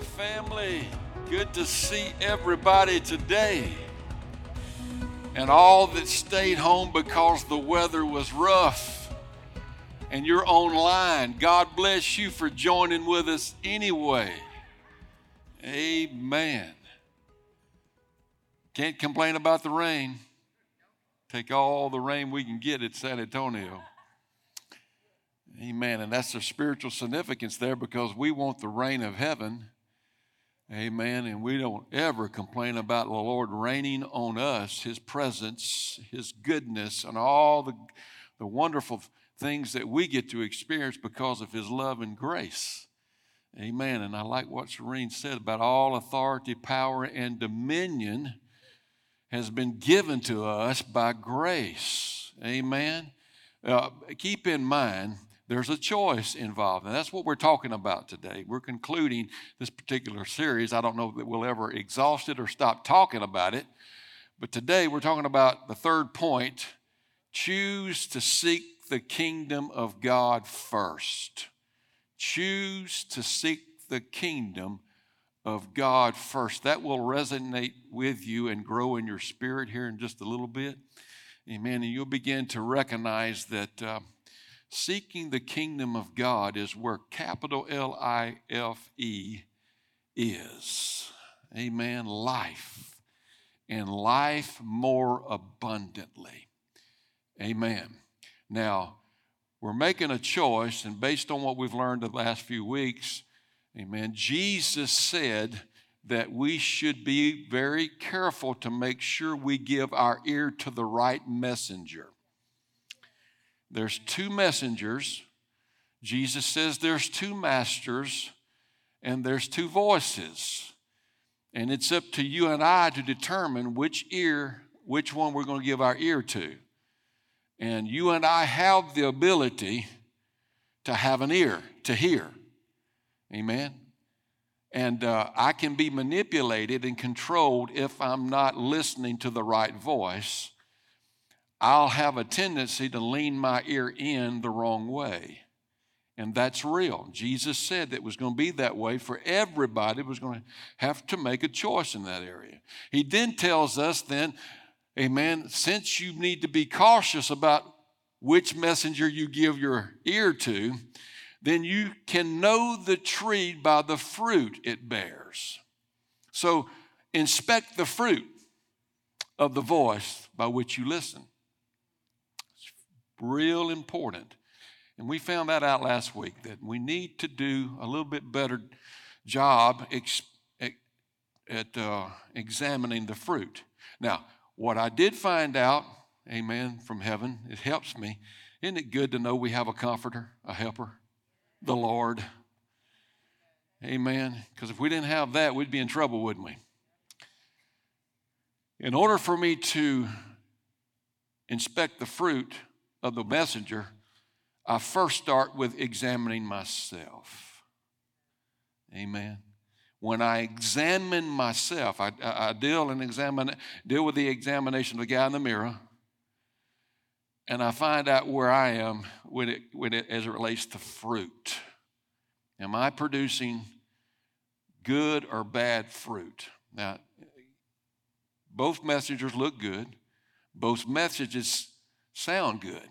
Family. Good to see everybody today. And all that stayed home because the weather was rough. And you're online. God bless you for joining with us anyway. Amen. Can't complain about the rain. Take all the rain we can get at San Antonio. Amen. And that's the spiritual significance there because we want the rain of heaven. Amen. And we don't ever complain about the Lord raining on us, His presence, His goodness, and all the, the wonderful things that we get to experience because of His love and grace. Amen. And I like what Serene said about all authority, power, and dominion has been given to us by grace. Amen. Uh, keep in mind, there's a choice involved. And that's what we're talking about today. We're concluding this particular series. I don't know that we'll ever exhaust it or stop talking about it. But today we're talking about the third point choose to seek the kingdom of God first. Choose to seek the kingdom of God first. That will resonate with you and grow in your spirit here in just a little bit. Amen. And you'll begin to recognize that. Uh, Seeking the kingdom of God is where capital L I F E is. Amen. Life and life more abundantly. Amen. Now, we're making a choice, and based on what we've learned the last few weeks, amen, Jesus said that we should be very careful to make sure we give our ear to the right messenger. There's two messengers. Jesus says there's two masters and there's two voices. And it's up to you and I to determine which ear, which one we're going to give our ear to. And you and I have the ability to have an ear, to hear. Amen. And uh, I can be manipulated and controlled if I'm not listening to the right voice. I'll have a tendency to lean my ear in the wrong way. And that's real. Jesus said that it was going to be that way for everybody was going to have to make a choice in that area. He then tells us then, amen, since you need to be cautious about which messenger you give your ear to, then you can know the tree by the fruit it bears. So inspect the fruit of the voice by which you listen. Real important. And we found that out last week that we need to do a little bit better job ex- at uh, examining the fruit. Now, what I did find out, amen, from heaven, it helps me. Isn't it good to know we have a comforter, a helper, the Lord? Amen. Because if we didn't have that, we'd be in trouble, wouldn't we? In order for me to inspect the fruit of the messenger, I first start with examining myself. Amen. When I examine myself, I, I deal and examine deal with the examination of the guy in the mirror, and I find out where I am when it, when it, as it relates to fruit. Am I producing good or bad fruit? Now, both messengers look good. Both messages sound good.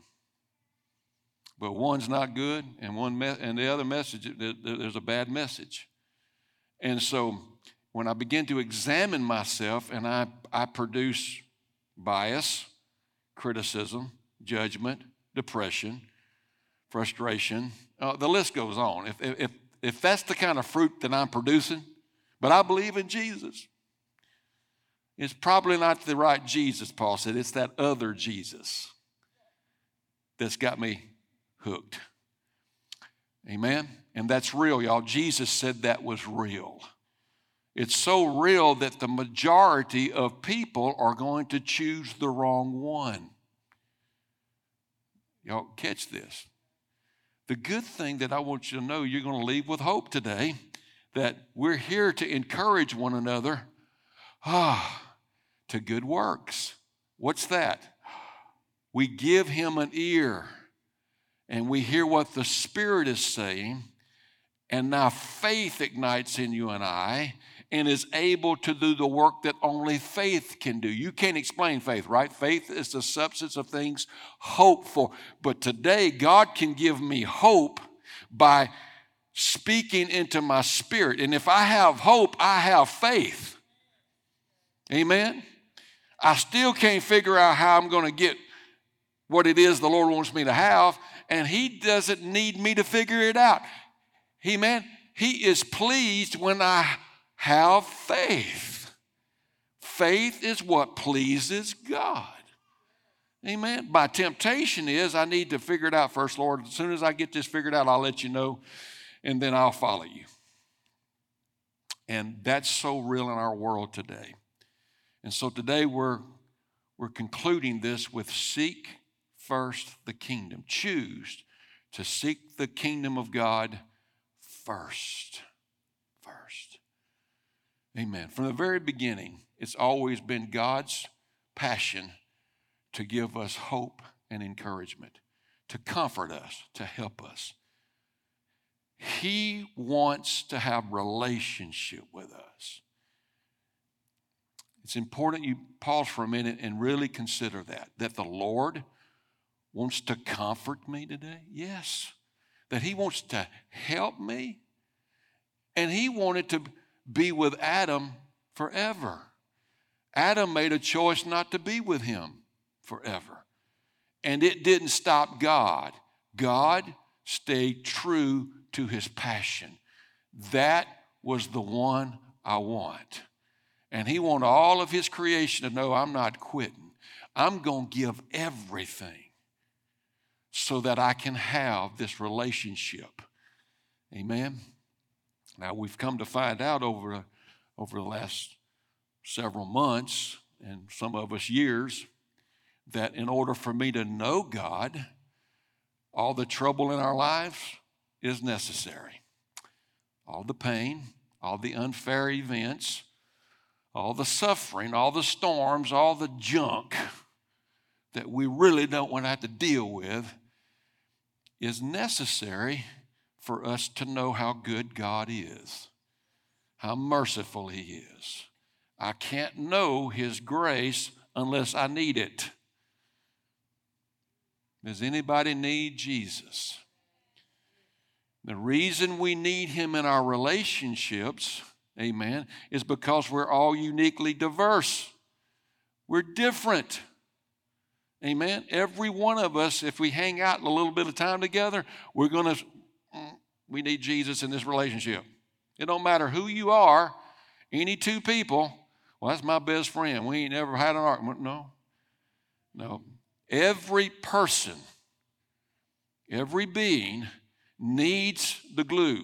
But one's not good, and one me- and the other message, there's a bad message. And so when I begin to examine myself and I, I produce bias, criticism, judgment, depression, frustration, uh, the list goes on. If, if, if that's the kind of fruit that I'm producing, but I believe in Jesus, it's probably not the right Jesus, Paul said. It's that other Jesus that's got me hooked. Amen? And that's real, y'all. Jesus said that was real. It's so real that the majority of people are going to choose the wrong one. Y'all catch this. The good thing that I want you to know, you're going to leave with hope today that we're here to encourage one another ah, to good works. What's that? We give him an ear and we hear what the Spirit is saying, And now faith ignites in you and I and is able to do the work that only faith can do. You can't explain faith, right? Faith is the substance of things hoped for. But today, God can give me hope by speaking into my spirit. And if I have hope, I have faith. Amen? I still can't figure out how I'm going to get what it is the Lord wants me to have, and He doesn't need me to figure it out. Amen? He is pleased when I have faith. Faith is what pleases God. Amen. My temptation is I need to figure it out first, Lord. As soon as I get this figured out, I'll let you know, and then I'll follow you. And that's so real in our world today. And so today we're, we're concluding this with seek first the kingdom. Choose to seek the kingdom of God first. First. Amen. From the very beginning, it's always been God's passion to give us hope and encouragement, to comfort us, to help us. He wants to have relationship with us. It's important you pause for a minute and really consider that that the Lord wants to comfort me today. Yes. That he wants to help me. And he wanted to be with Adam forever. Adam made a choice not to be with him forever. And it didn't stop God. God stayed true to his passion. That was the one I want. And he wanted all of his creation to know I'm not quitting. I'm going to give everything so that I can have this relationship. Amen. Now, we've come to find out over, over the last several months and some of us years that in order for me to know God, all the trouble in our lives is necessary. All the pain, all the unfair events, all the suffering, all the storms, all the junk that we really don't want to have to deal with is necessary for us to know how good God is, how merciful He is. I can't know His grace unless I need it. Does anybody need Jesus? The reason we need Him in our relationships, amen, is because we're all uniquely diverse. We're different. Amen. Every one of us, if we hang out a little bit of time together, we're going to mm, we need Jesus in this relationship. It don't matter who you are, any two people, well, that's my best friend. We ain't never had an argument. No. No. Every person, every being needs the glue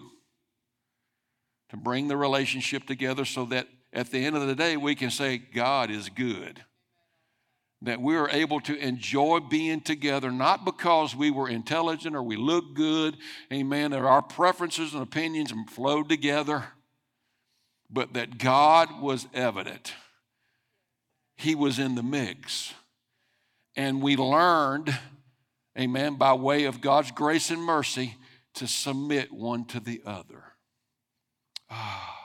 to bring the relationship together so that at the end of the day we can say, God is good that we are able to enjoy being together, not because we were intelligent or we looked good, amen, or our preferences and opinions flowed together, but that God was evident. He was in the mix. And we learned, amen, by way of God's grace and mercy, to submit one to the other. Ah.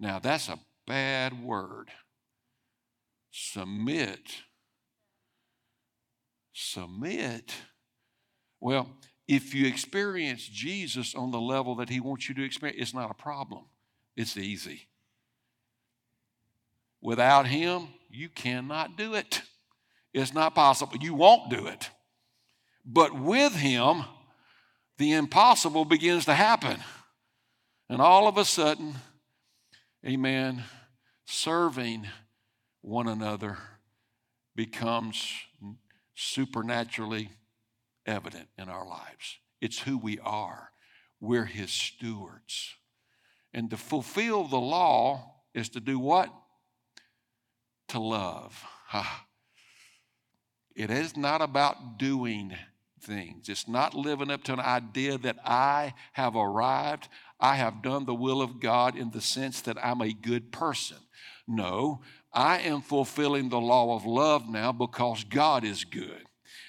Now, that's a bad word. Submit. Submit. Well, if you experience Jesus on the level that He wants you to experience, it's not a problem. It's easy. Without Him, you cannot do it. It's not possible. You won't do it. But with Him, the impossible begins to happen. And all of a sudden, amen, serving one another becomes supernaturally evident in our lives. It's who we are. We're His stewards. And to fulfill the law is to do what? To love. It is not about doing things. It's not living up to an idea that I have arrived. I have done the will of God in the sense that I'm a good person. No, I am fulfilling the law of love now because God is good.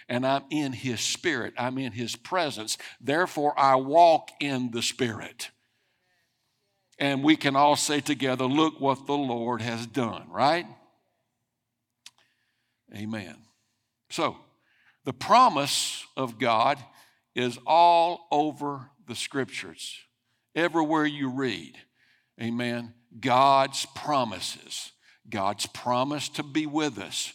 and I'm in His Spirit. I'm in His presence. Therefore, I walk in the Spirit. And we can all say together, Look what the Lord has done, right? Amen. So, the promise of God is all over the scriptures. Everywhere you read, amen, God's promises. God's promise to be with us.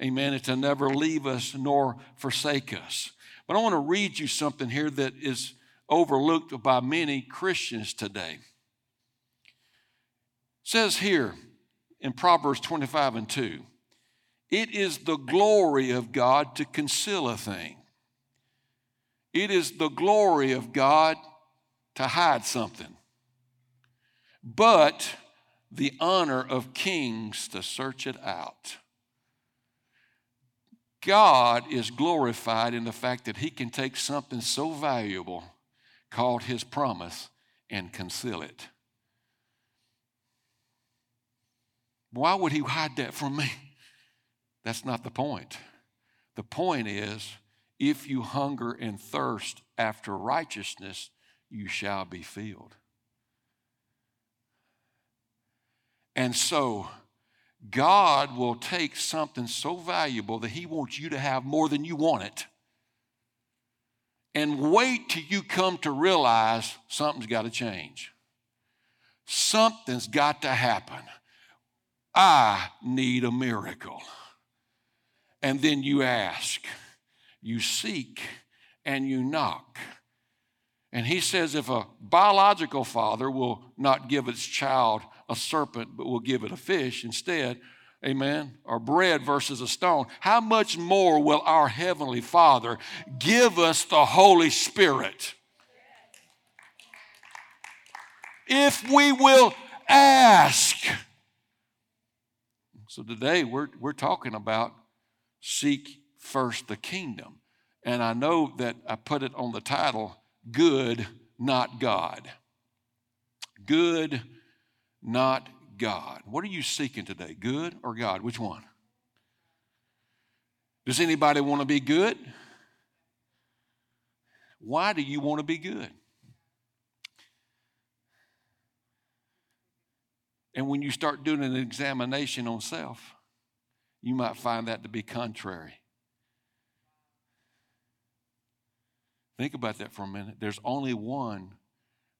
Amen. And to never leave us nor forsake us. But I want to read you something here that is overlooked by many Christians today. It says here in Proverbs 25 and 2 it is the glory of God to conceal a thing. It is the glory of God to hide something. But the honor of kings to search it out. God is glorified in the fact that He can take something so valuable called His promise and conceal it. Why would He hide that from me? That's not the point. The point is if you hunger and thirst after righteousness, you shall be filled. And so, God will take something so valuable that He wants you to have more than you want it. And wait till you come to realize something's got to change. Something's got to happen. I need a miracle. And then you ask, you seek, and you knock. And he says if a biological father will not give its child a serpent, but we'll give it a fish instead, amen, or bread versus a stone, how much more will our Heavenly Father give us the Holy Spirit? If we will ask. So today we're, we're talking about seek first the kingdom. And I know that I put it on the title, Good, Not God. Good, not God. What are you seeking today? Good or God? Which one? Does anybody want to be good? Why do you want to be good? And when you start doing an examination on self, you might find that to be contrary. Think about that for a minute. There's only one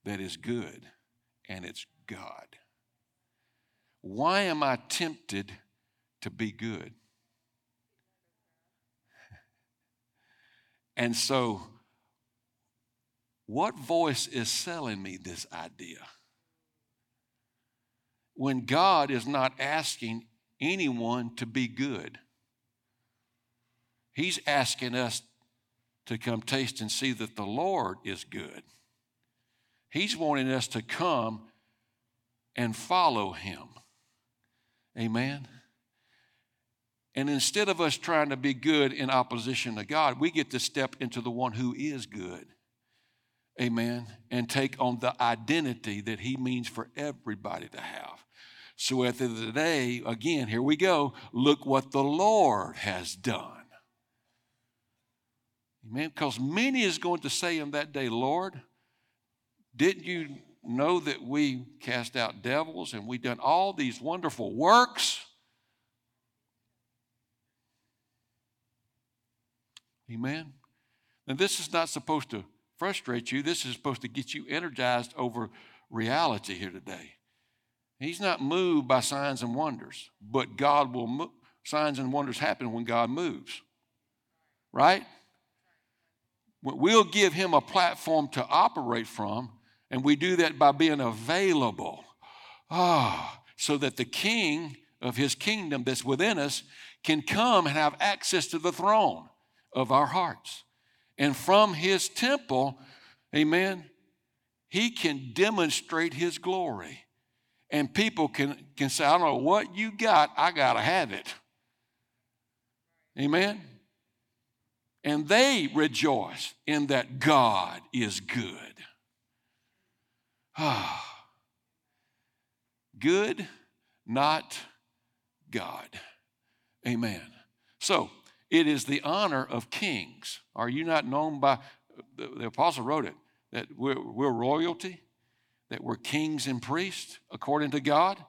that is good, and it's God. Why am I tempted to be good? And so, what voice is selling me this idea? When God is not asking anyone to be good. He's asking us to come taste and see that the Lord is good. He's wanting us to come and follow Him. Amen. And instead of us trying to be good in opposition to God, we get to step into the one who is good. Amen. And take on the identity that He means for everybody to have. So at the end of the day, again, here we go. Look what the Lord has done. Amen. Because many is going to say in that day, Lord, didn't you know that we cast out devils and we've done all these wonderful works? Amen. And this is not supposed to frustrate you. This is supposed to get you energized over reality here today. He's not moved by signs and wonders, but God will. Signs and wonders happen when God moves. Right? We'll give him a platform to operate from, and we do that by being available. Ah, so that the king of his kingdom that's within us can come and have access to the throne of our hearts. And from his temple, amen, he can demonstrate his glory and people can, can say, I don't know what you got, I got to have it. Amen? And they rejoice in that God is good. Good, not God. Amen. So, It is the honor of kings. Are you not known by, the, the apostle wrote it, that we're, we're royalty, that we're kings and priests according to God?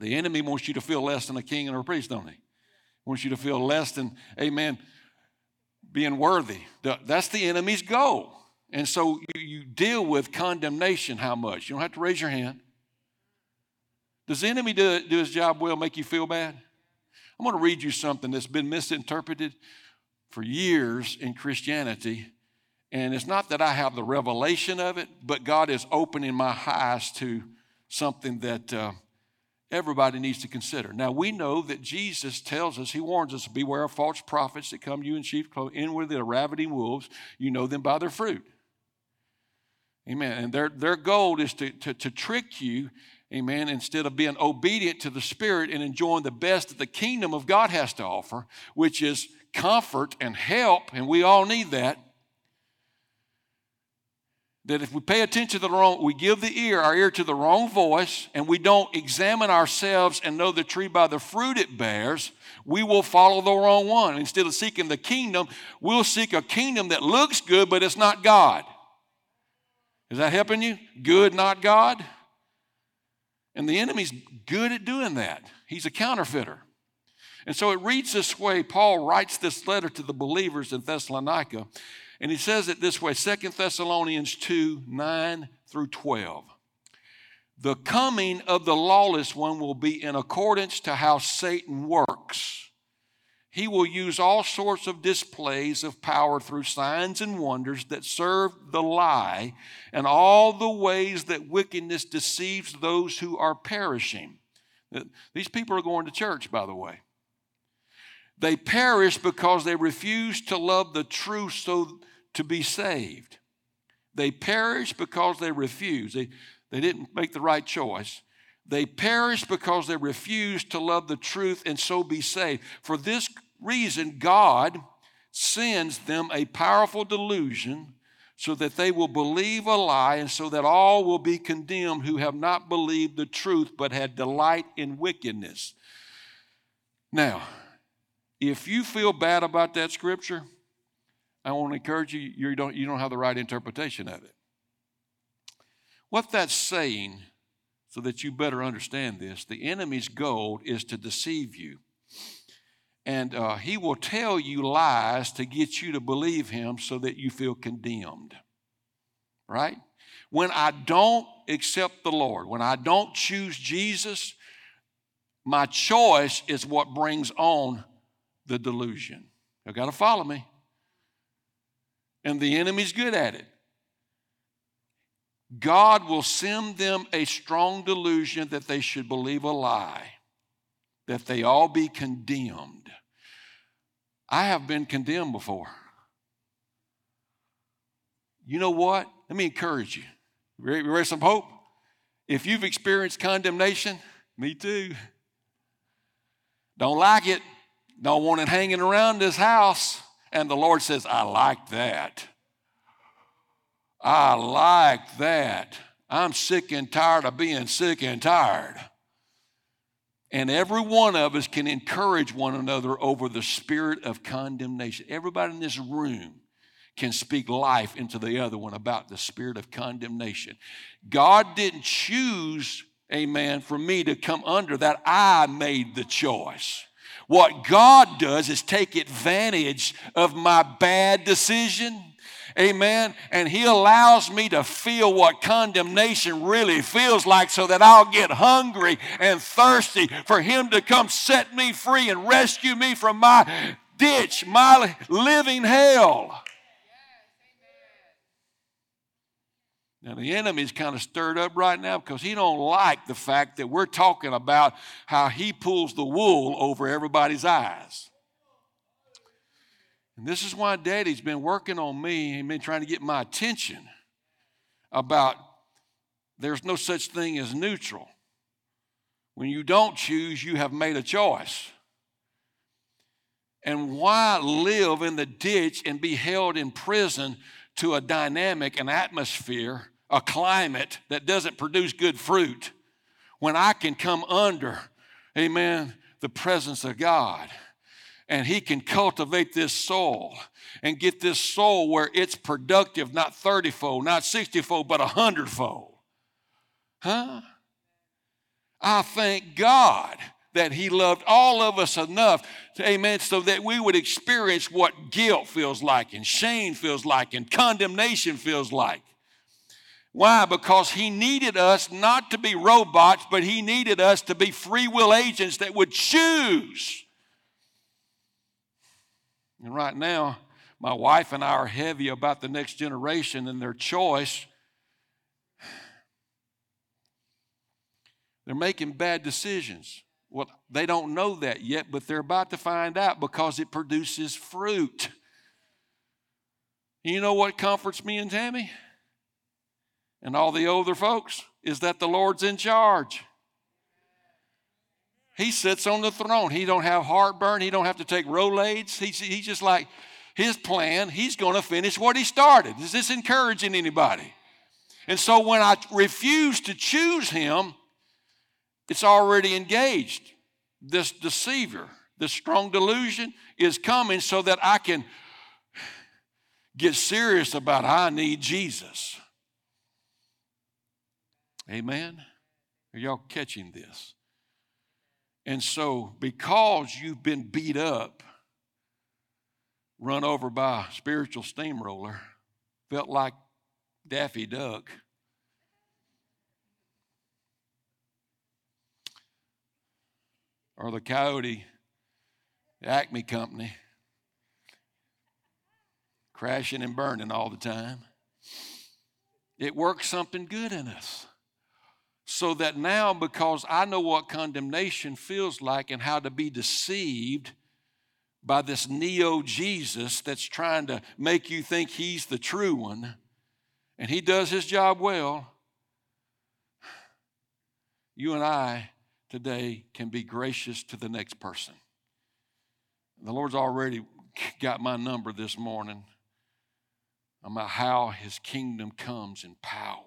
The enemy wants you to feel less than a king and a priest, don't he? Wants you to feel less than, amen, being worthy. That's the enemy's goal. And so deal with condemnation how much? You don't have to raise your hand. Does the enemy do, do his job well, make you feel bad? I'm going to read you something that's been misinterpreted for years in Christianity. And it's not that I have the revelation of it, but God is opening my eyes to something that uh, everybody needs to consider. Now, we know that Jesus tells us, He warns us, beware of false prophets that come you in sheep's clothing, inwardly they're ravening wolves. You know them by their fruit. Amen. And their, their goal is to, to, to trick you, amen, instead of being obedient to the Spirit and enjoying the best that the kingdom of God has to offer, which is comfort and help, and we all need that that if we pay attention to the wrong, we give the ear, our ear to the wrong voice, and we don't examine ourselves and know the tree by the fruit it bears, we will follow the wrong one. Instead of seeking the kingdom, we'll seek a kingdom that looks good, but it's not God. Is that helping you? Good, not God? And the enemy's good at doing that. He's a counterfeiter. And so it reads this way Paul writes this letter to the believers in Thessalonica. And he says it this way Second Thessalonians 2 9 through 12. The coming of the lawless one will be in accordance to how Satan works. He will use all sorts of displays of power through signs and wonders that serve the lie and all the ways that wickedness deceives those who are perishing. These people are going to church, by the way. They perish because they refuse to love the truth so to be saved. They perish because they refuse. They, they didn't make the right choice. They perish because they refuse to love the truth and so be saved. For this reason, God sends them a powerful delusion so that they will believe a lie and so that all will be condemned who have not believed the truth but had delight in wickedness. Now, if you feel bad about that scripture, I want to encourage you, you don't, you don't have the right interpretation of it. What that's saying, so that you better understand this, the enemy's goal is to deceive you. And uh, he will tell you lies to get you to believe him so that you feel condemned. Right? When I don't accept the Lord, when I don't choose Jesus, my choice is what brings on the delusion. You got to follow me. And the enemy's good at it. God will send them a strong delusion that they should believe a lie, that they all be condemned. I have been condemned before. You know what? Let me encourage you. Ready some hope? If you've experienced condemnation, me too. Don't like it, don't want it hanging around this house. And the Lord says, I like that. I like that. I'm sick and tired of being sick and tired. And every one of us can encourage one another over the spirit of condemnation. Everybody in this room can speak life into the other one about the spirit of condemnation. God didn't choose, amen, for me to come under that. I made the choice. What God does is take advantage of my bad decision. Amen. And He allows me to feel what condemnation really feels like so that I'll get hungry and thirsty for Him to come set me free and rescue me from my ditch, my living hell. Now the enemy's kind of stirred up right now because he don't like the fact that we're talking about how he pulls the wool over everybody's eyes. And this is why daddy's been working on me and been trying to get my attention about there's no such thing as neutral. When you don't choose, you have made a choice. And why live in the ditch and be held in prison to a dynamic, an atmosphere a climate that doesn't produce good fruit when I can come under, amen, the presence of God and he can cultivate this soul and get this soul where it's productive, not 30 fold, not 60 fold, but 100 fold. Huh? I thank God that He loved all of us enough, to, amen, so that we would experience what guilt feels like, and shame feels like, and condemnation feels like. Why? Because He needed us not to be robots, but He needed us to be free will agents that would choose. And right now, my wife and I are heavy about the next generation and their choice. They're making bad decisions. Well, they don't know that yet, but they're about to find out because it produces fruit. You know what comforts me and Tammy? And all the older folks? Is that the Lord's in charge. He sits on the throne. He don't have heartburn. He don't have to take Rolaids. He's, he's just like his plan. He's going to finish what he started. Is this encouraging anybody? And so when I refuse to choose him, it's already engaged. This deceiver, this strong delusion is coming so that I can get serious about I need Jesus. Amen? Are y'all catching this? And so, because you've been beat up, run over by a spiritual steamroller, felt like Daffy Duck, or the Coyote the Acme Company crashing and burning all the time. It works something good in us. So that now, because I know what condemnation feels like and how to be deceived by this neo Jesus that's trying to make you think he's the true one, and he does his job well, you and I today can be gracious to the next person. The Lord's already got my number this morning about how his kingdom comes in power.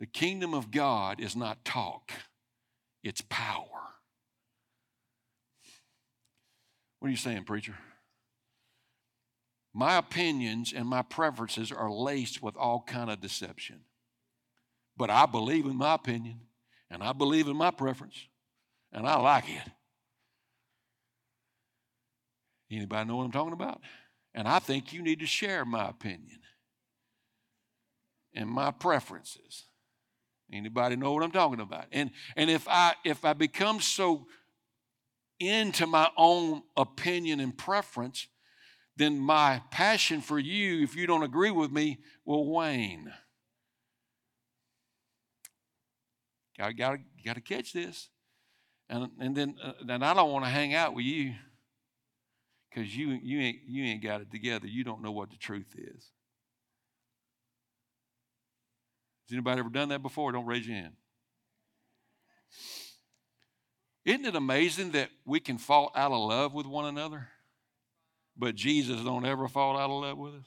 The kingdom of God is not talk, it's power. What are you saying, preacher? My opinions and my preferences are laced with all kind of deception. But I believe in my opinion and I believe in my preference and I like it. Anybody know what I'm talking about? And I think you need to share my opinion and my preferences. Anybody know what I'm talking about? And and if I if I become so into my own opinion and preference, then my passion for you, if you don't agree with me, will wane. Got got got to catch this, and and then uh, and I don't want to hang out with you because you you ain't you ain't got it together. You don't know what the truth is. Has anybody ever done that before? Don't raise your hand. Isn't it amazing that we can fall out of love with one another, but Jesus don't ever fall out of love with us?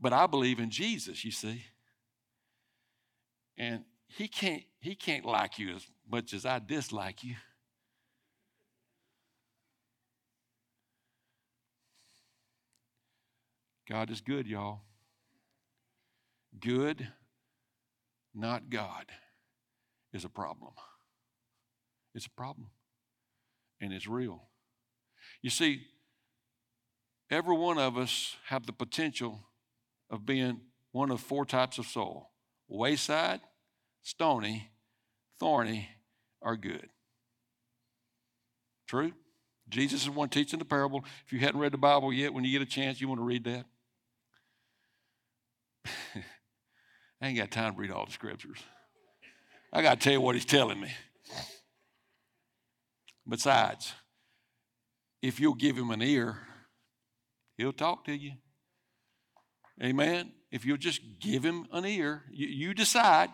But I believe in Jesus, you see. And he can't he can't like you as much as I dislike you. God is good, y'all. Good, not God, is a problem. It's a problem. And it's real. You see, every one of us have the potential of being one of four types of soul wayside, stony, thorny, or good. True? Jesus is one teaching the parable. If you hadn't read the Bible yet, when you get a chance, you want to read that. I ain't got time to read all the scriptures. I got to tell you what he's telling me. Besides, if you'll give him an ear, he'll talk to you. Amen. If you'll just give him an ear, you, you decide,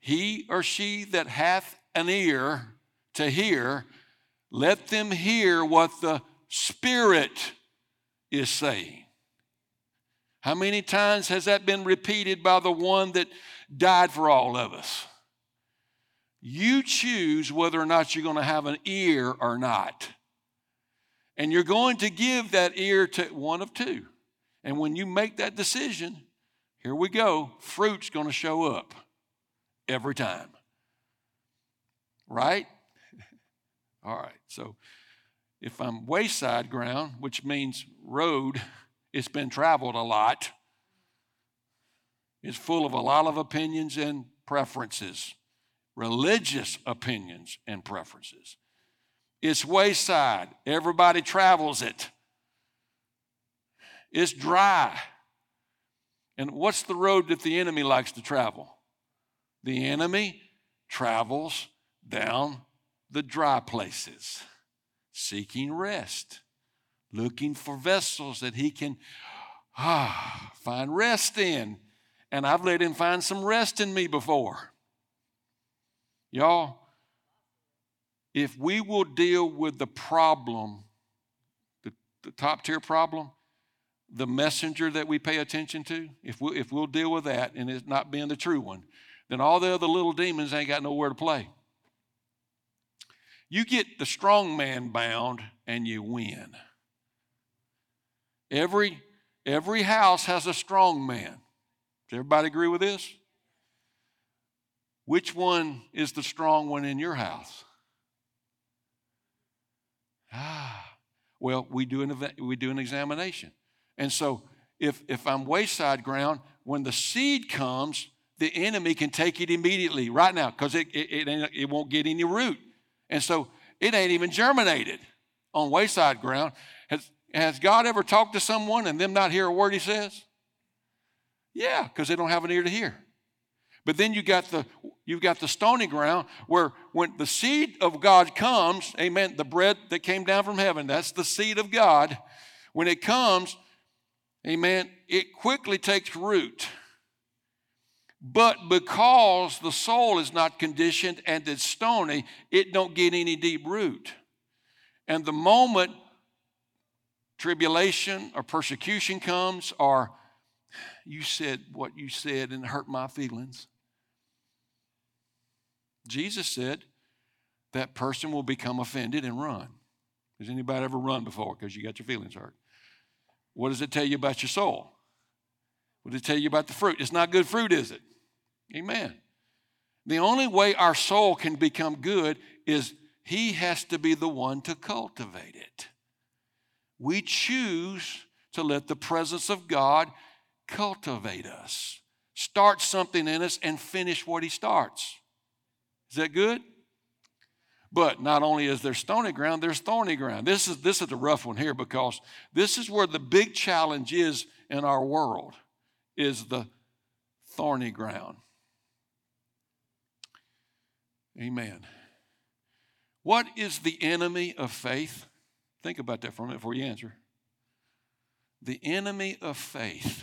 he or she that hath an ear to hear, let them hear what the Spirit is saying. How many times has that been repeated by the one that died for all of us? You choose whether or not you're going to have an ear or not. And you're going to give that ear to one of two. And when you make that decision, here we go, fruit's going to show up every time. Right? All right. So if I'm wayside ground, which means road, it's been traveled a lot, it's full of a lot of opinions and preferences, religious opinions and preferences. It's wayside, everybody travels it. It's dry. And what's the road that the enemy likes to travel? The enemy travels down the dry places, seeking rest, looking for vessels that he can ah, find rest in. And I've let him find some rest in me before. Y'all, if we will deal with the problem, the, the top tier problem, the messenger that we pay attention to, if, we, if we'll deal with that and it's not being the true one, then all the other little demons ain't got nowhere to play. You get the strong man bound and you win. Every, every house has a strong man. Does everybody agree with this? Which one is the strong one in your house? Ah, well, we do an, we do an examination. And so if, if I'm wayside ground, when the seed comes, the enemy can take it immediately right now because it, it, it, it won't get any root. And so it ain't even germinated on wayside ground. Has, God ever talked to someone and them not hear a word he says? Yeah, because they don't have an ear to hear. But then you got the you've got the stony ground where when the seed of God comes, amen, the bread that came down from heaven, that's the seed of God. When it comes, amen, it quickly takes root. But because the soul is not conditioned and it's stony, it don't get any deep root. And the moment tribulation or persecution comes, or you said what you said and hurt my feelings, Jesus said that person will become offended and run. Has anybody ever run before because you got your feelings hurt? What does it tell you about your soul? What does it tell you about the fruit? It's not good fruit, is it? Amen. The only way our soul can become good is He has to be the one to cultivate it. We choose to let the presence of God cultivate us, start something in us, and finish what He starts. Is that good? But not only is there stony ground, there's thorny ground. This is, this is the rough one here because this is where the big challenge is in our world, is the thorny ground. Amen. What is the enemy of faith? Think about that for a minute before you answer. The enemy of faith.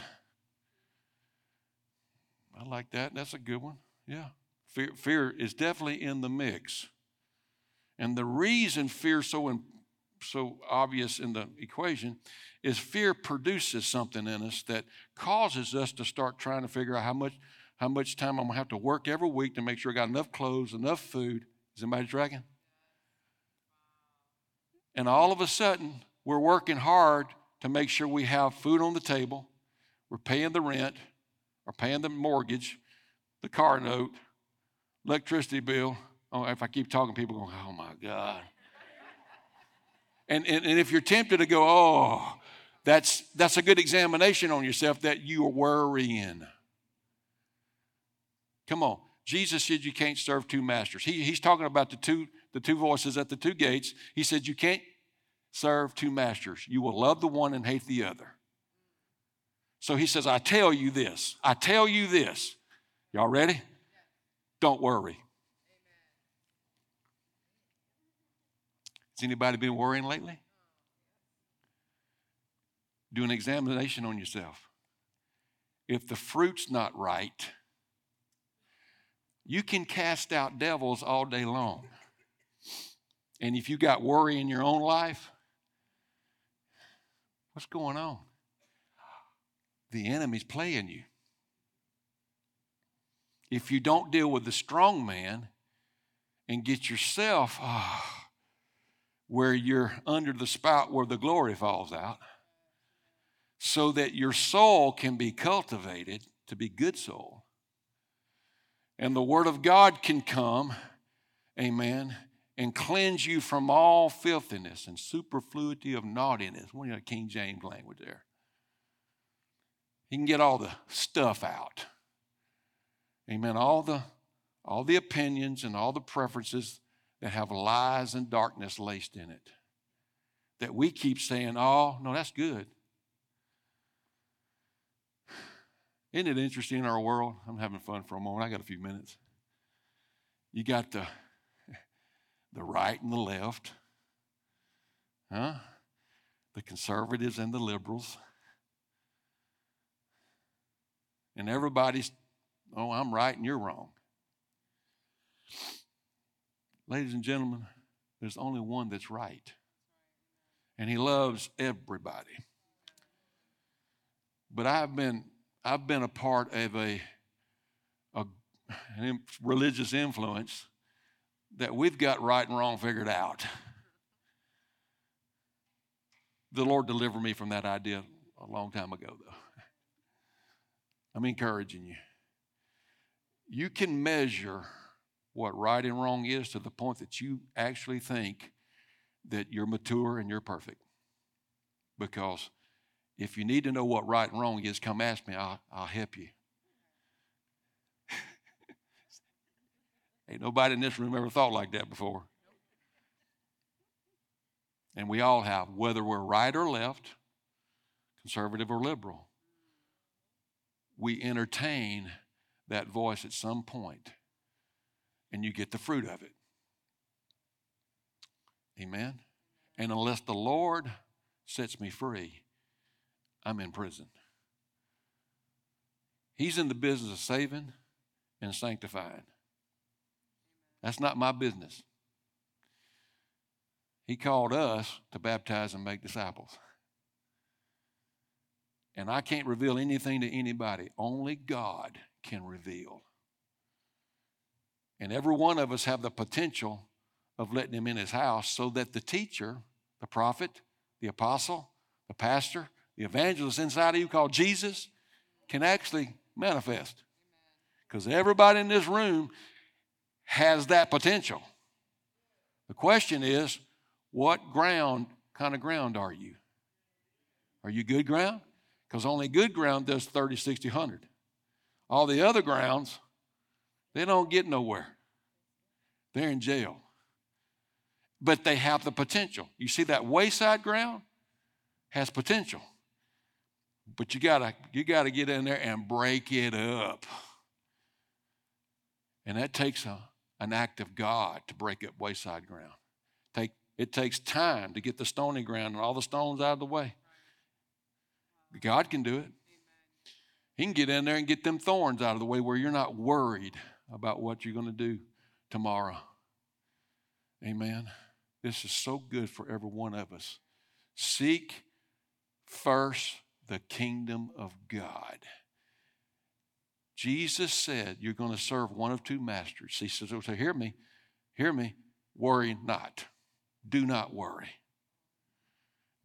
I like that. That's a good one. Yeah. Fear, fear is definitely in the mix. And the reason fear so in, so obvious in the equation is fear produces something in us that causes us to start trying to figure out how much how much time I'm gonna have to work every week to make sure I got enough clothes, enough food. Is anybody tracking? And all of a sudden, we're working hard to make sure we have food on the table, we're paying the rent, or paying the mortgage, the car note, electricity bill. Oh, if I keep talking, people go, oh my God. And, and, and if you're tempted to go, oh, that's, that's a good examination on yourself that you are worrying. Come on. Jesus said you can't serve two masters. He, he's talking about the two, the two voices at the two gates. He said you can't serve two masters. You will love the one and hate the other. So he says, I tell you this. I tell you this. Y'all ready? Don't worry. Has anybody been worrying lately? Do an examination on yourself. If the fruit's not right, you can cast out devils all day long. And if you got worry in your own life, what's going on? The enemy's playing you. If you don't deal with the strong man, and get yourself ah, where you're under the spout where the glory falls out so that your soul can be cultivated to be good soul. And the Word of God can come, amen, and cleanse you from all filthiness and superfluity of naughtiness. What you King James language there? He can get all the stuff out. Amen. All the all the opinions and all the preferences that have lies and darkness laced in it. That we keep saying, oh, no, that's good. Isn't it interesting in our world? I'm having fun for a moment. I got a few minutes. You got the the right and the left, huh? The conservatives and the liberals. And everybody's, oh, I'm right and you're wrong. Ladies and gentlemen, there's only one that's right. And he loves everybody. But I've been I've been a part of a, a religious influence that we've got right and wrong figured out. The Lord delivered me from that idea a long time ago, though. I'm encouraging you. You can measure what right and wrong is to the point that you actually think that you're mature and you're perfect. Because if you need to know what right and wrong is, come ask me, I'll, I'll help you. Ain't nobody in this room ever thought like that before. And we all have, whether we're right or left, conservative or liberal. We entertain that voice at some point, and you get the fruit of it. Amen? And unless the Lord sets me free, I'm in prison. He's in the business of saving and sanctifying. That's not my business. He called us to baptize and make disciples. And I can't reveal anything to anybody. Only God can reveal. And every one of us have the potential of letting him in his house so that the teacher, the prophet, the apostle, the pastor, the evangelist inside of you called Jesus can actually manifest. Because everybody in this room has that potential. The question is, what ground, kind of ground are you? Are you good ground? Because only good ground does 30, 60, 100. All the other grounds, they don't get nowhere. They're in jail. But they have the potential. You see that wayside ground has potential. But you gotta you gotta get in there and break it up. And that takes a, an act of God to break up wayside ground. Take, it takes time to get the stony ground and all the stones out of the way. God can do it. He can get in there and get them thorns out of the way where you're not worried about what you're going to do tomorrow. Amen. This is so good for every one of us. Seek first the kingdom of God. Jesus said, You're going to serve one of two masters. He says, oh, So hear me, hear me, worry not. Do not worry.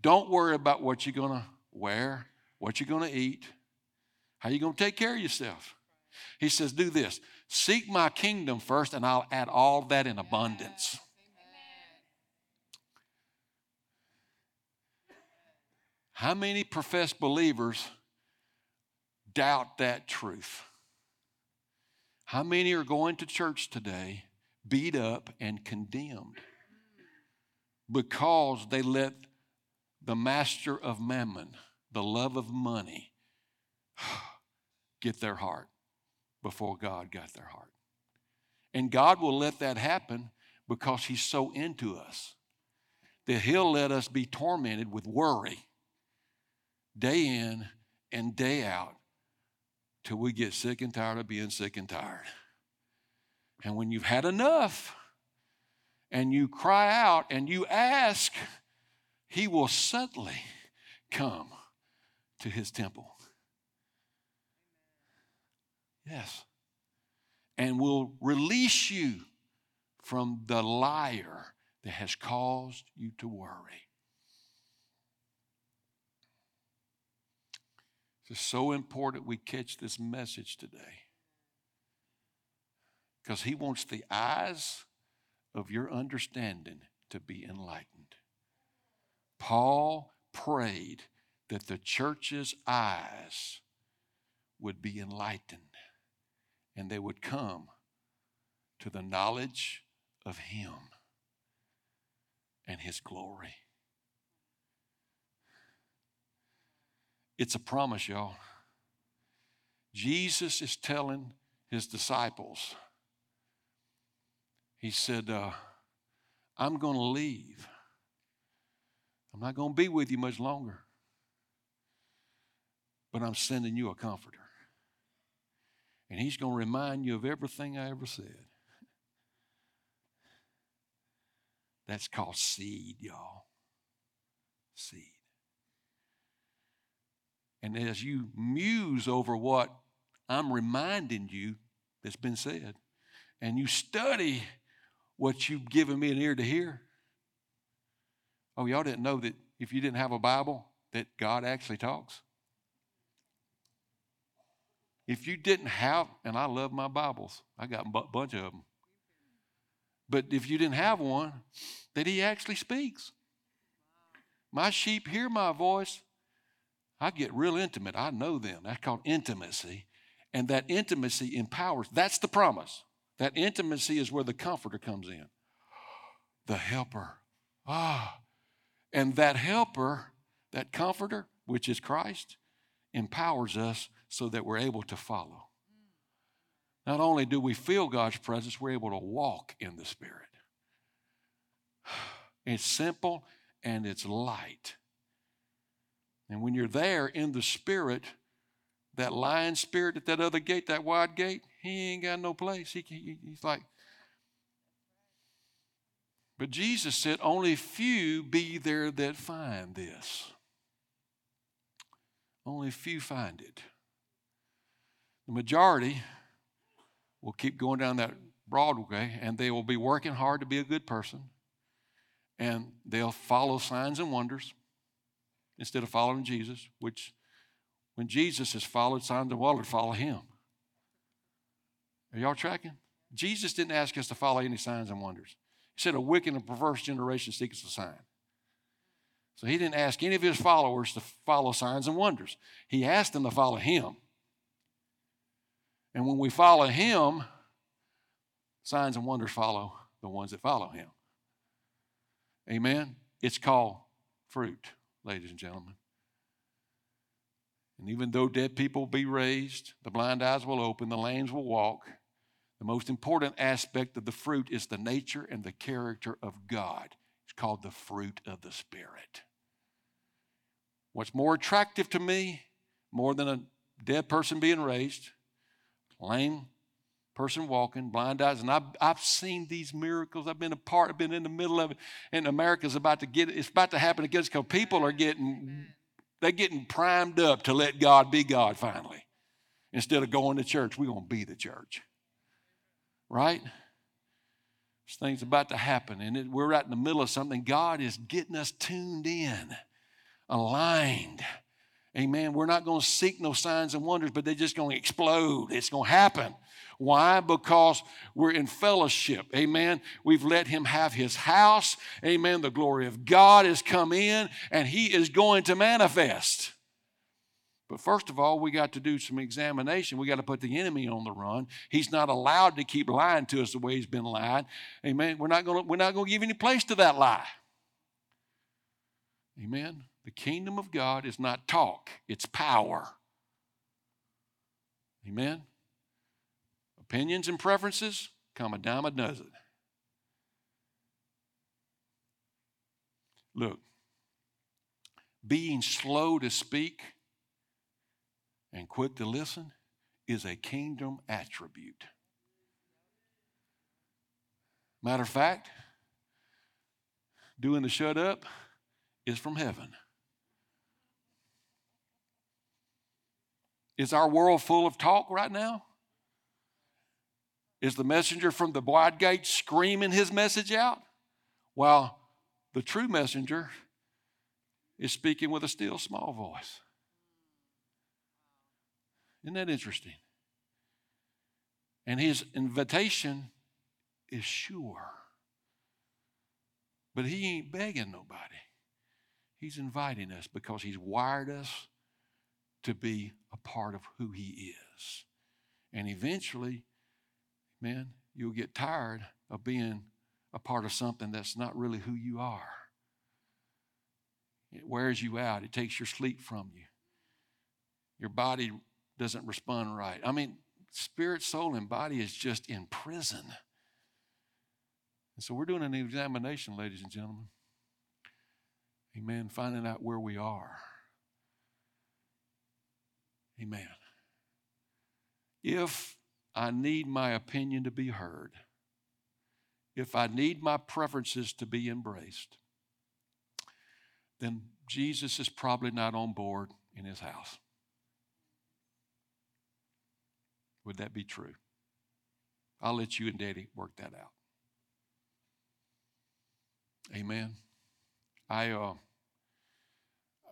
Don't worry about what you're going to wear, what you're going to eat, how you're going to take care of yourself. He says, Do this seek my kingdom first, and I'll add all that in abundance. How many professed believers doubt that truth? How many are going to church today beat up and condemned because they let the master of mammon, the love of money, get their heart before God got their heart? And God will let that happen because He's so into us that He'll let us be tormented with worry day in and day out till we get sick and tired of being sick and tired. And when you've had enough and you cry out and you ask, He will suddenly come to His temple. Yes. And will release you from the liar that has caused you to worry. It's so important we catch this message today because he wants the eyes of your understanding to be enlightened. Paul prayed that the church's eyes would be enlightened and they would come to the knowledge of him and his glory. It's a promise, y'all. Jesus is telling his disciples, He said, uh, I'm going to leave. I'm not going to be with you much longer, but I'm sending you a comforter. And He's going to remind you of everything I ever said. That's called seed, y'all. Seed. And as you muse over what I'm reminding you that's been said, and you study what you've given me an ear to hear. Oh, y'all didn't know that if you didn't have a Bible, that God actually talks? If you didn't have, and I love my Bibles, I got a bunch of them. But if you didn't have one, that He actually speaks. My sheep hear my voice, I get real intimate. I know them. That's called intimacy. And that intimacy empowers. That's the promise. That intimacy is where the comforter comes in. The helper. Ah. And that helper, that comforter, which is Christ, empowers us so that we're able to follow. Not only do we feel God's presence, we're able to walk in the Spirit. It's simple and it's light. And when you're there in the spirit, that lion spirit at that other gate, that wide gate, he ain't got no place. He, he, he's like, but Jesus said, Only few be there that find this. Only few find it. The majority will keep going down that Broadway and they will be working hard to be a good person and they'll follow signs and wonders instead of following Jesus, which when Jesus has followed, signs and wonders follow him. Are y'all tracking? Jesus didn't ask us to follow any signs and wonders. He said, A wicked and perverse generation seeks a sign. So he didn't ask any of his followers to follow signs and wonders. He asked them to follow him. And when we follow him, signs and wonders follow the ones that follow him. Amen? It's called fruit ladies and gentlemen. And even though dead people will be raised, the blind eyes will open, the lambs will walk, the most important aspect of the fruit is the nature and the character of God. It's called the fruit of the Spirit. What's more attractive to me, more than a dead person being raised, lame person walking, blind eyes. And I've, I've seen these miracles. I've been a part, I've been in the middle of it. And America's about to get, it's about to happen again because people are getting, they're getting primed up to let God be God finally. Instead of going to church, we're going to be the church. Right? This thing's about to happen. And it, we're right in the middle of something. God is getting us tuned in, aligned. Amen. We're not going to seek no signs and wonders, but they're just going to explode. It's going to happen. Why? Because we're in fellowship. Amen. We've let him have his house. Amen. The glory of God has come in and he is going to manifest. But first of all, we got to do some examination. We got to put the enemy on the run. He's not allowed to keep lying to us the way he's been lying. Amen. We're not going to, give any place to that lie. Amen. The kingdom of God is not talk, it's power. Amen. Opinions and preferences come a dime a dozen. Look, being slow to speak and quick to listen is a kingdom attribute. Matter of fact, doing the shut up is from heaven. Is our world full of talk right now? Is the messenger from the wide gate screaming his message out? While the true messenger is speaking with a still small voice. Isn't that interesting? And his invitation is sure. But he ain't begging nobody. He's inviting us because he's wired us to be a part of who he is. And eventually, man, you'll get tired of being a part of something that's not really who you are. It wears you out, it takes your sleep from you. Your body doesn't respond right. I mean, spirit, soul, and body is just in prison. And so we're doing an examination, ladies and gentlemen. Amen. Finding out where we are. Amen. If I need my opinion to be heard, if I need my preferences to be embraced, then Jesus is probably not on board in his house. Would that be true? I'll let you and Daddy work that out. Amen. I uh,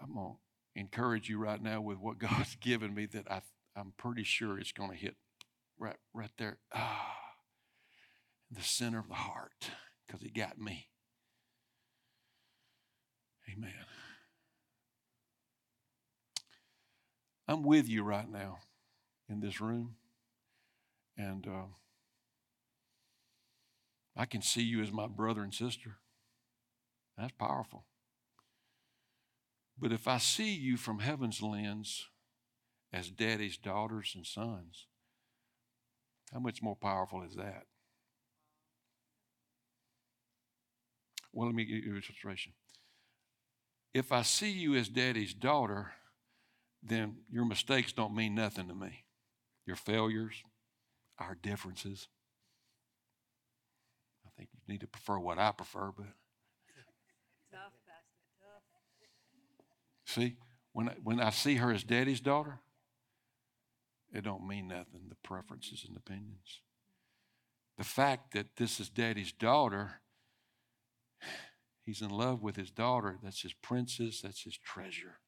I'm gonna encourage you right now with what God's given me that I I'm pretty sure it's gonna hit right right there. Ah, the center of the heart, because He got me. Amen. I'm with you right now in this room. And uh, I can see you as my brother and sister. That's powerful. But if I see you from heaven's lens as daddy's daughters and sons, how much more powerful is that? Well, let me give you a illustration. If I see you as daddy's daughter, then your mistakes don't mean nothing to me. Your failures, our differences. I think you need to prefer what I prefer, but. Tough, Tough. See, when I, when I see her as daddy's daughter, it don't mean nothing, the preferences and opinions. The fact that this is daddy's daughter, he's in love with his daughter, that's his princess, that's his treasure.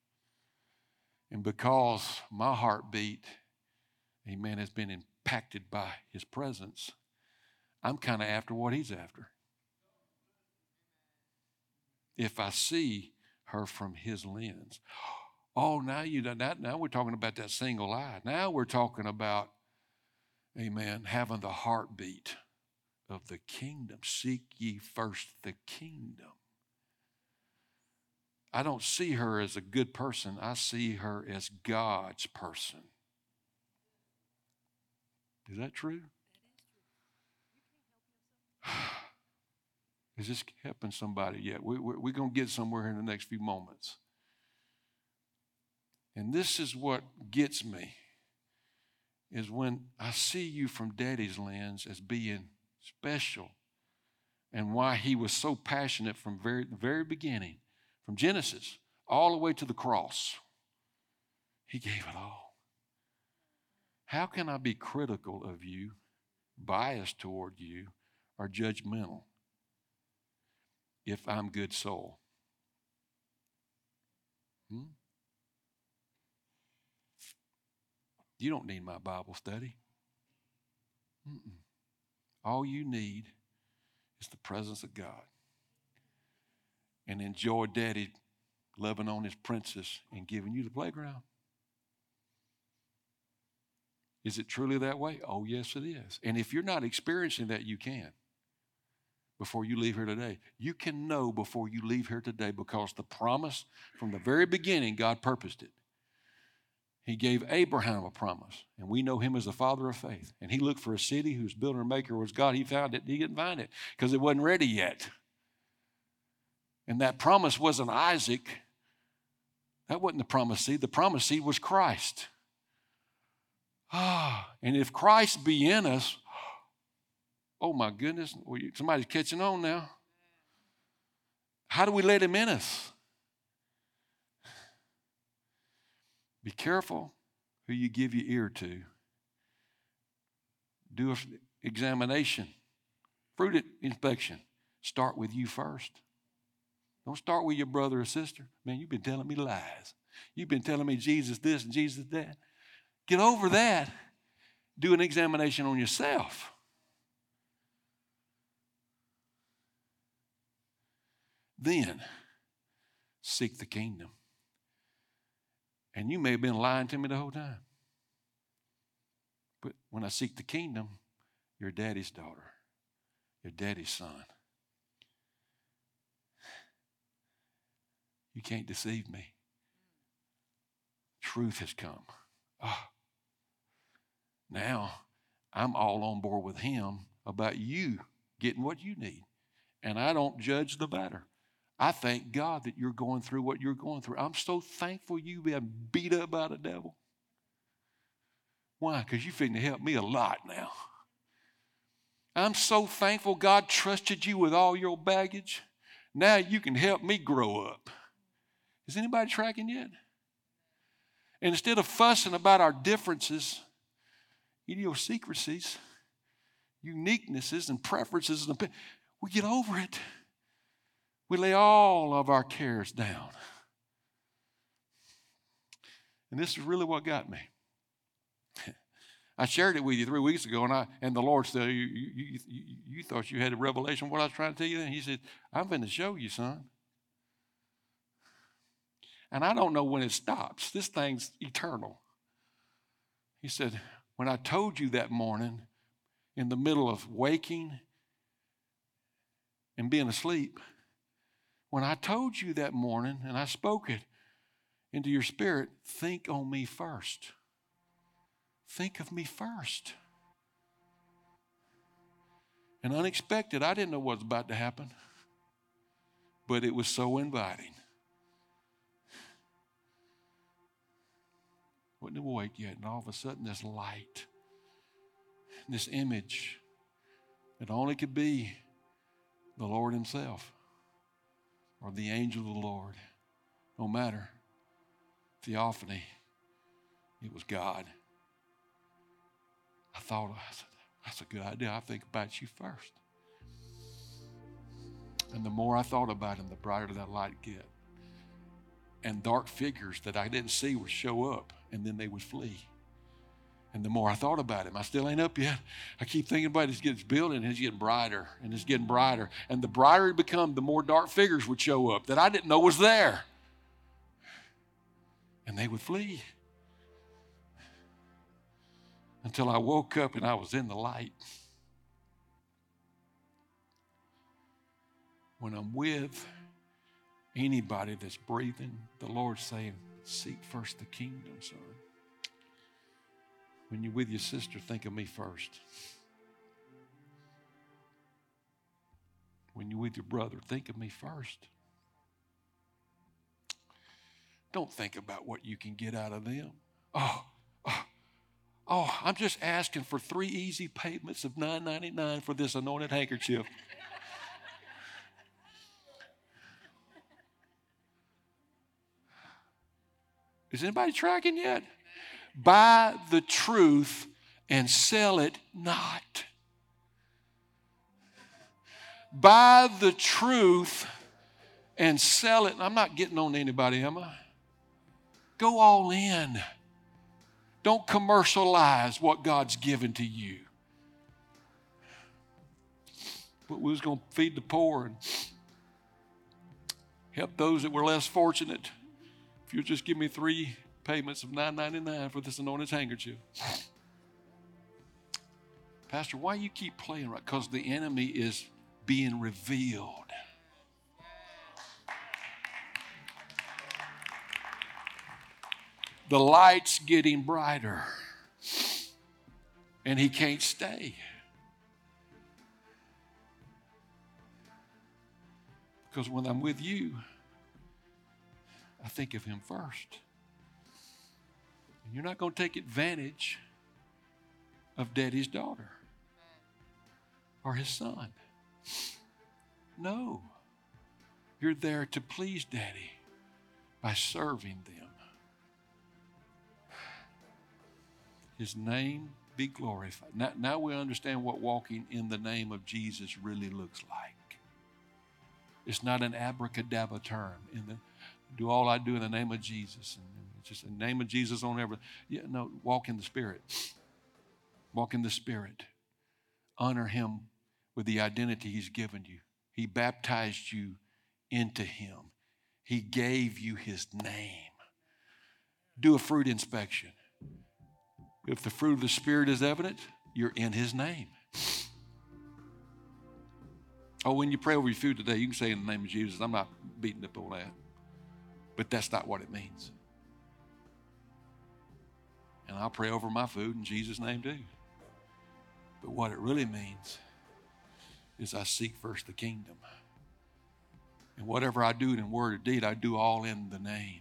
And because my heartbeat, amen, has been impacted by his presence, I'm kind of after what he's after. If I see her from his lens. Oh, now you done that. Now we're talking about that single eye. Now we're talking about, amen, having the heartbeat of the kingdom. Seek ye first the kingdom. I don't see her as a good person. I see her as God's person. Is that true? Is this helping somebody yet? We, we, we're going to get somewhere in the next few moments. And this is what gets me is when I see you from daddy's lens as being special and why he was so passionate from very, very beginning from Genesis all the way to the cross. He gave it all. How can I be critical of you, biased toward you, or judgmental if I'm good soul? Hmm? You don't need my Bible study. Mm-mm. All you need is the presence of God and enjoy daddy loving on his princess and giving you the playground. Is it truly that way? Oh, yes, it is. And if you're not experiencing that, you can before you leave here today. You can know before you leave here today because the promise from the very beginning, God purposed it. He gave Abraham a promise, and we know him as the father of faith. And he looked for a city whose builder and maker was God. He found it, he didn't find it because it wasn't ready yet. And that promise wasn't Isaac. That wasn't the promised seed. The promised seed was Christ. Ah, and if Christ be in us, oh my goodness, somebody's catching on now. How do we let him in us? Be careful who you give your ear to. Do an examination, fruit inspection, start with you first. Don't start with your brother or sister. Man, you've been telling me lies. You've been telling me Jesus this and Jesus that. Get over that. Do an examination on yourself. Then seek the kingdom. And you may have been lying to me the whole time. But when I seek the kingdom, you're daddy's daughter, your daddy's son. You can't deceive me. Truth has come. Oh. Now I'm all on board with him about you getting what you need. And I don't judge the matter. I thank God that you're going through what you're going through. I'm so thankful you've been beat up by the devil. Why? Because you're fitting to help me a lot now. I'm so thankful God trusted you with all your baggage. Now you can help me grow up. Is anybody tracking yet? And instead of fussing about our differences, idiosyncrasies, uniquenesses, and preferences, we get over it. We lay all of our cares down. And this is really what got me. I shared it with you three weeks ago, and I and the Lord said, "You, you, you, you thought you had a revelation of what I was trying to tell you." And He said, "I'm going to show you, son." And I don't know when it stops. This thing's eternal. He said, "When I told you that morning, in the middle of waking and being asleep." When I told you that morning and I spoke it into your spirit, think on me first. Think of me first. And unexpected, I didn't know what was about to happen, but it was so inviting. Wasn't awake yet, and all of a sudden, this light, this image that only could be the Lord Himself or the angel of the Lord. No matter. Theophany, it was God. I thought, oh, I said, that's a good idea. I think about you first. And the more I thought about him, the brighter that light get. And dark figures that I didn't see would show up, and then they would flee. And the more I thought about him, I still ain't up yet. I keep thinking about it. It's building and it's getting brighter and it's getting brighter. And the brighter it become, the more dark figures would show up that I didn't know was there. And they would flee. Until I woke up and I was in the light. When I'm with anybody that's breathing, the Lord's saying, Seek first the kingdom, son. When you're with your sister, think of me first. When you're with your brother, think of me first. Don't think about what you can get out of them. Oh, oh, oh I'm just asking for three easy payments of $9.99 for this anointed handkerchief. Is anybody tracking yet? Buy the truth and sell it not. Buy the truth and sell it. I'm not getting on anybody, am I? Go all in. Don't commercialize what God's given to you. But we was going to feed the poor and help those that were less fortunate. If you'll just give me three payments of $9.99 for this anointed handkerchief. Pastor, why you keep playing right? Because the enemy is being revealed. The light's getting brighter, and he can't stay. Because when I'm with you, I think of him first. You're not going to take advantage of daddy's daughter or his son. No. You're there to please daddy by serving them. His name be glorified. Now, now we understand what walking in the name of Jesus really looks like. It's not an abracadabra term. In the, do all I do in the name of Jesus. And just the name of Jesus on everything. Yeah, no, walk in the Spirit. Walk in the Spirit. Honor Him with the identity He's given you. He baptized you into Him, He gave you His name. Do a fruit inspection. If the fruit of the Spirit is evident, you're in His name. Oh, when you pray over your food today, you can say in the name of Jesus. I'm not beating up on that. But that's not what it means. And I'll pray over my food in Jesus' name too. But what it really means is I seek first the kingdom. And whatever I do in word or deed, I do all in the name.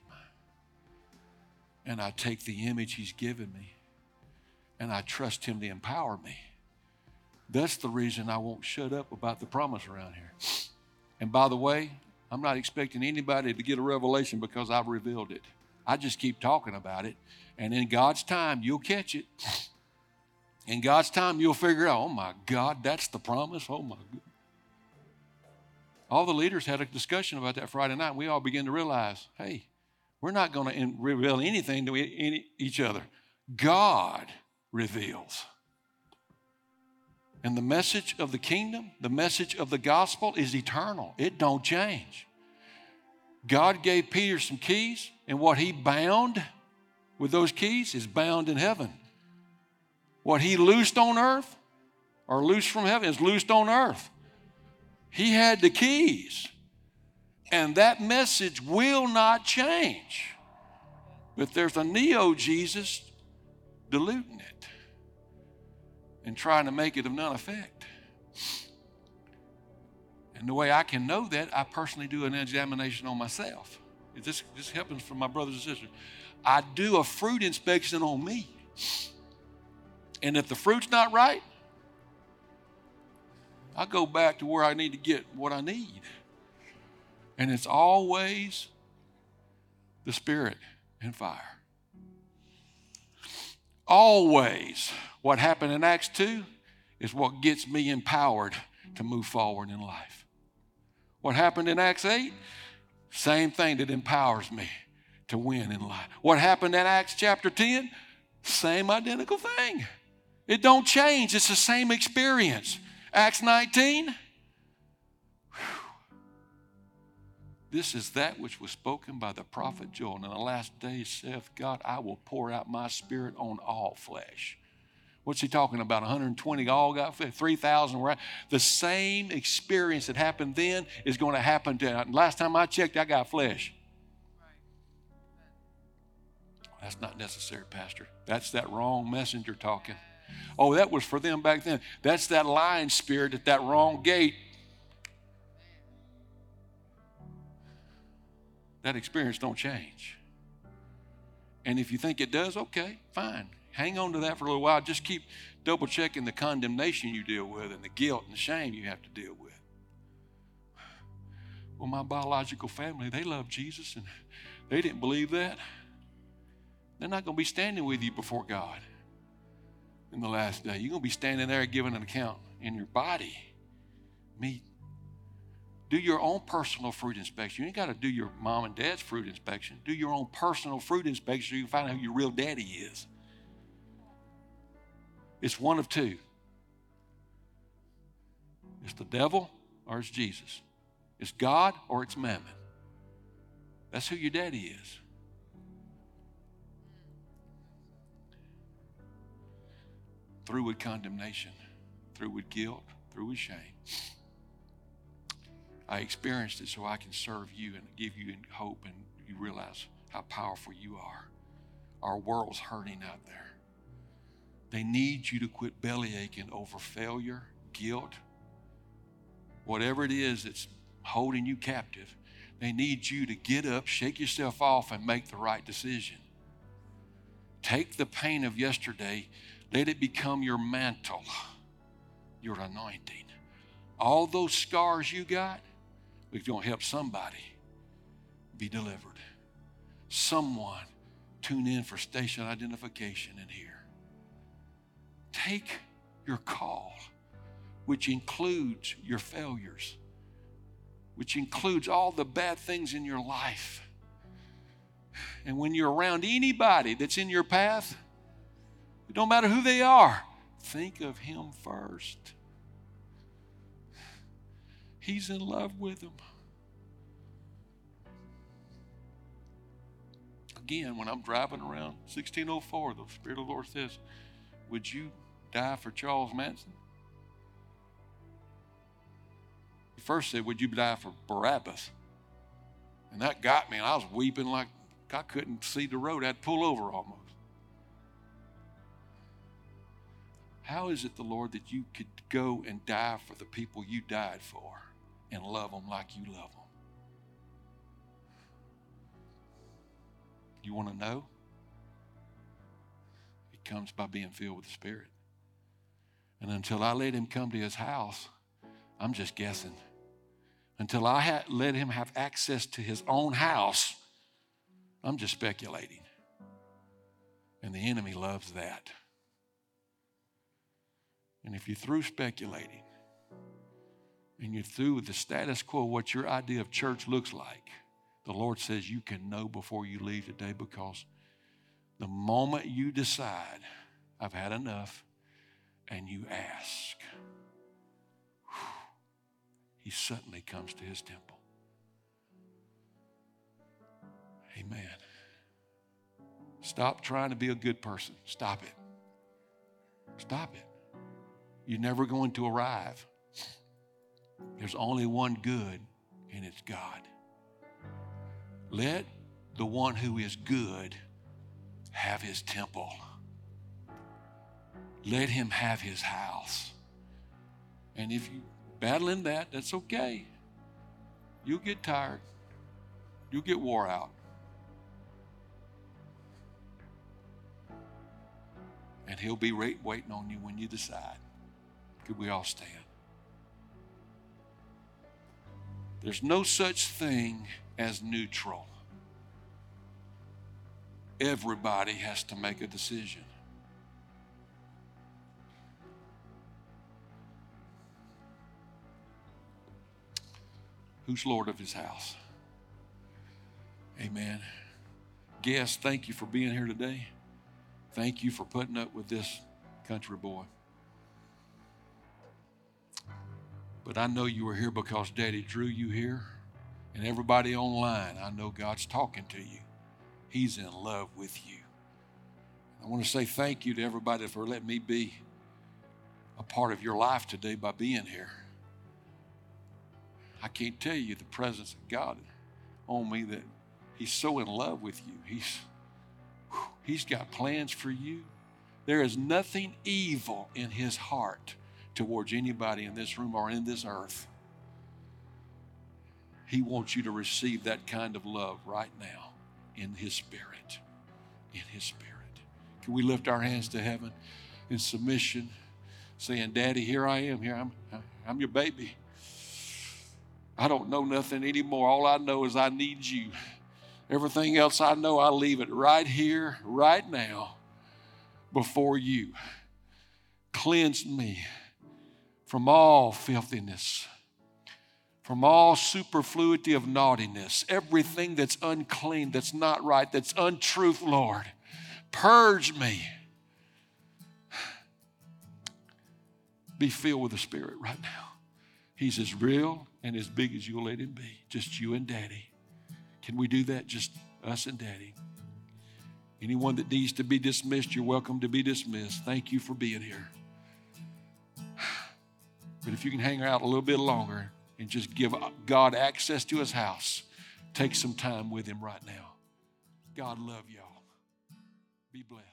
And I take the image He's given me and I trust Him to empower me. That's the reason I won't shut up about the promise around here. And by the way, I'm not expecting anybody to get a revelation because I've revealed it. I just keep talking about it. And in God's time, you'll catch it. In God's time, you'll figure out, oh my God, that's the promise. Oh my God. All the leaders had a discussion about that Friday night. We all began to realize, hey, we're not going to reveal anything to each other. God reveals. And the message of the kingdom, the message of the gospel is eternal. It don't change. God gave Peter some keys, and what he bound with those keys is bound in heaven. What he loosed on earth or loosed from heaven is loosed on earth. He had the keys. And that message will not change. But there's a neo Jesus diluting it and trying to make it of none effect. And the way I can know that, I personally do an examination on myself. This, this happens for my brothers and sisters. I do a fruit inspection on me. And if the fruit's not right, I go back to where I need to get what I need. And it's always the Spirit and fire. Always. What happened in Acts 2 is what gets me empowered to move forward in life. What happened in Acts 8? Same thing that empowers me to win in life. What happened in Acts chapter 10? Same identical thing. It don't change. It's the same experience. Acts 19. Whew. This is that which was spoken by the prophet Joel. In the last days, saith God, I will pour out my spirit on all flesh. What's he talking about? 120 all got 3,000 were The same experience that happened then is going to happen to. Last time I checked, I got flesh. That's not necessary, Pastor. That's that wrong messenger talking. Oh, that was for them back then. That's that lying spirit at that wrong gate. That experience don't change. And if you think it does, okay, fine. Hang on to that for a little while. Just keep double checking the condemnation you deal with and the guilt and the shame you have to deal with. Well, my biological family, they love Jesus and they didn't believe that. They're not going to be standing with you before God in the last day. You're going to be standing there giving an account in your body. Me. Do your own personal fruit inspection. You ain't got to do your mom and dad's fruit inspection. Do your own personal fruit inspection so you can find out who your real daddy is. It's one of two it's the devil or it's Jesus. It's God or it's mammon. That's who your daddy is. Through with condemnation, through with guilt, through with shame. I experienced it so I can serve you and give you hope and you realize how powerful you are. Our world's hurting out there. They need you to quit belly aching over failure, guilt, whatever it is that's holding you captive. They need you to get up, shake yourself off, and make the right decision. Take the pain of yesterday, let it become your mantle, your anointing. All those scars you got, we're going to help somebody be delivered. Someone tune in for station identification in here. Take your call, which includes your failures, which includes all the bad things in your life. And when you're around anybody that's in your path, it don't matter who they are, think of him first. He's in love with them. Again, when I'm driving around 1604, the Spirit of the Lord says, Would you die for Charles Manson? He first said, Would you die for Barabbas? And that got me, and I was weeping like I couldn't see the road. I'd pull over almost. How is it, the Lord, that you could go and die for the people you died for and love them like you love them? You want to know? It comes by being filled with the Spirit. And until I let him come to his house, I'm just guessing. Until I ha- let him have access to his own house, I'm just speculating. And the enemy loves that. And if you're through speculating and you're through with the status quo, what your idea of church looks like, the Lord says you can know before you leave today because the moment you decide, I've had enough, and you ask, he suddenly comes to his temple. Amen. Stop trying to be a good person. Stop it. Stop it. You're never going to arrive. There's only one good, and it's God. Let the one who is good have his temple. Let him have his house. And if you battling that, that's okay. You'll get tired. You'll get wore out. And he'll be right waiting on you when you decide. Could we all stand? There's no such thing as neutral. Everybody has to make a decision. Who's Lord of his house? Amen. Guests, thank you for being here today. Thank you for putting up with this country boy. But I know you were here because Daddy drew you here. And everybody online, I know God's talking to you. He's in love with you. I want to say thank you to everybody for letting me be a part of your life today by being here. I can't tell you the presence of God on me that He's so in love with you. He's, he's got plans for you. There is nothing evil in His heart towards anybody in this room or in this earth. He wants you to receive that kind of love right now in His Spirit. In His Spirit. Can we lift our hands to heaven in submission, saying, Daddy, here I am. Here I'm, I'm your baby. I don't know nothing anymore. All I know is I need you. Everything else I know, I leave it right here, right now, before you. Cleanse me from all filthiness, from all superfluity of naughtiness, everything that's unclean, that's not right, that's untruth, Lord. Purge me. Be filled with the Spirit right now. He's as real and as big as you'll let him be. Just you and Daddy. Can we do that? Just us and Daddy. Anyone that needs to be dismissed, you're welcome to be dismissed. Thank you for being here. But if you can hang out a little bit longer and just give God access to his house, take some time with him right now. God love y'all. Be blessed.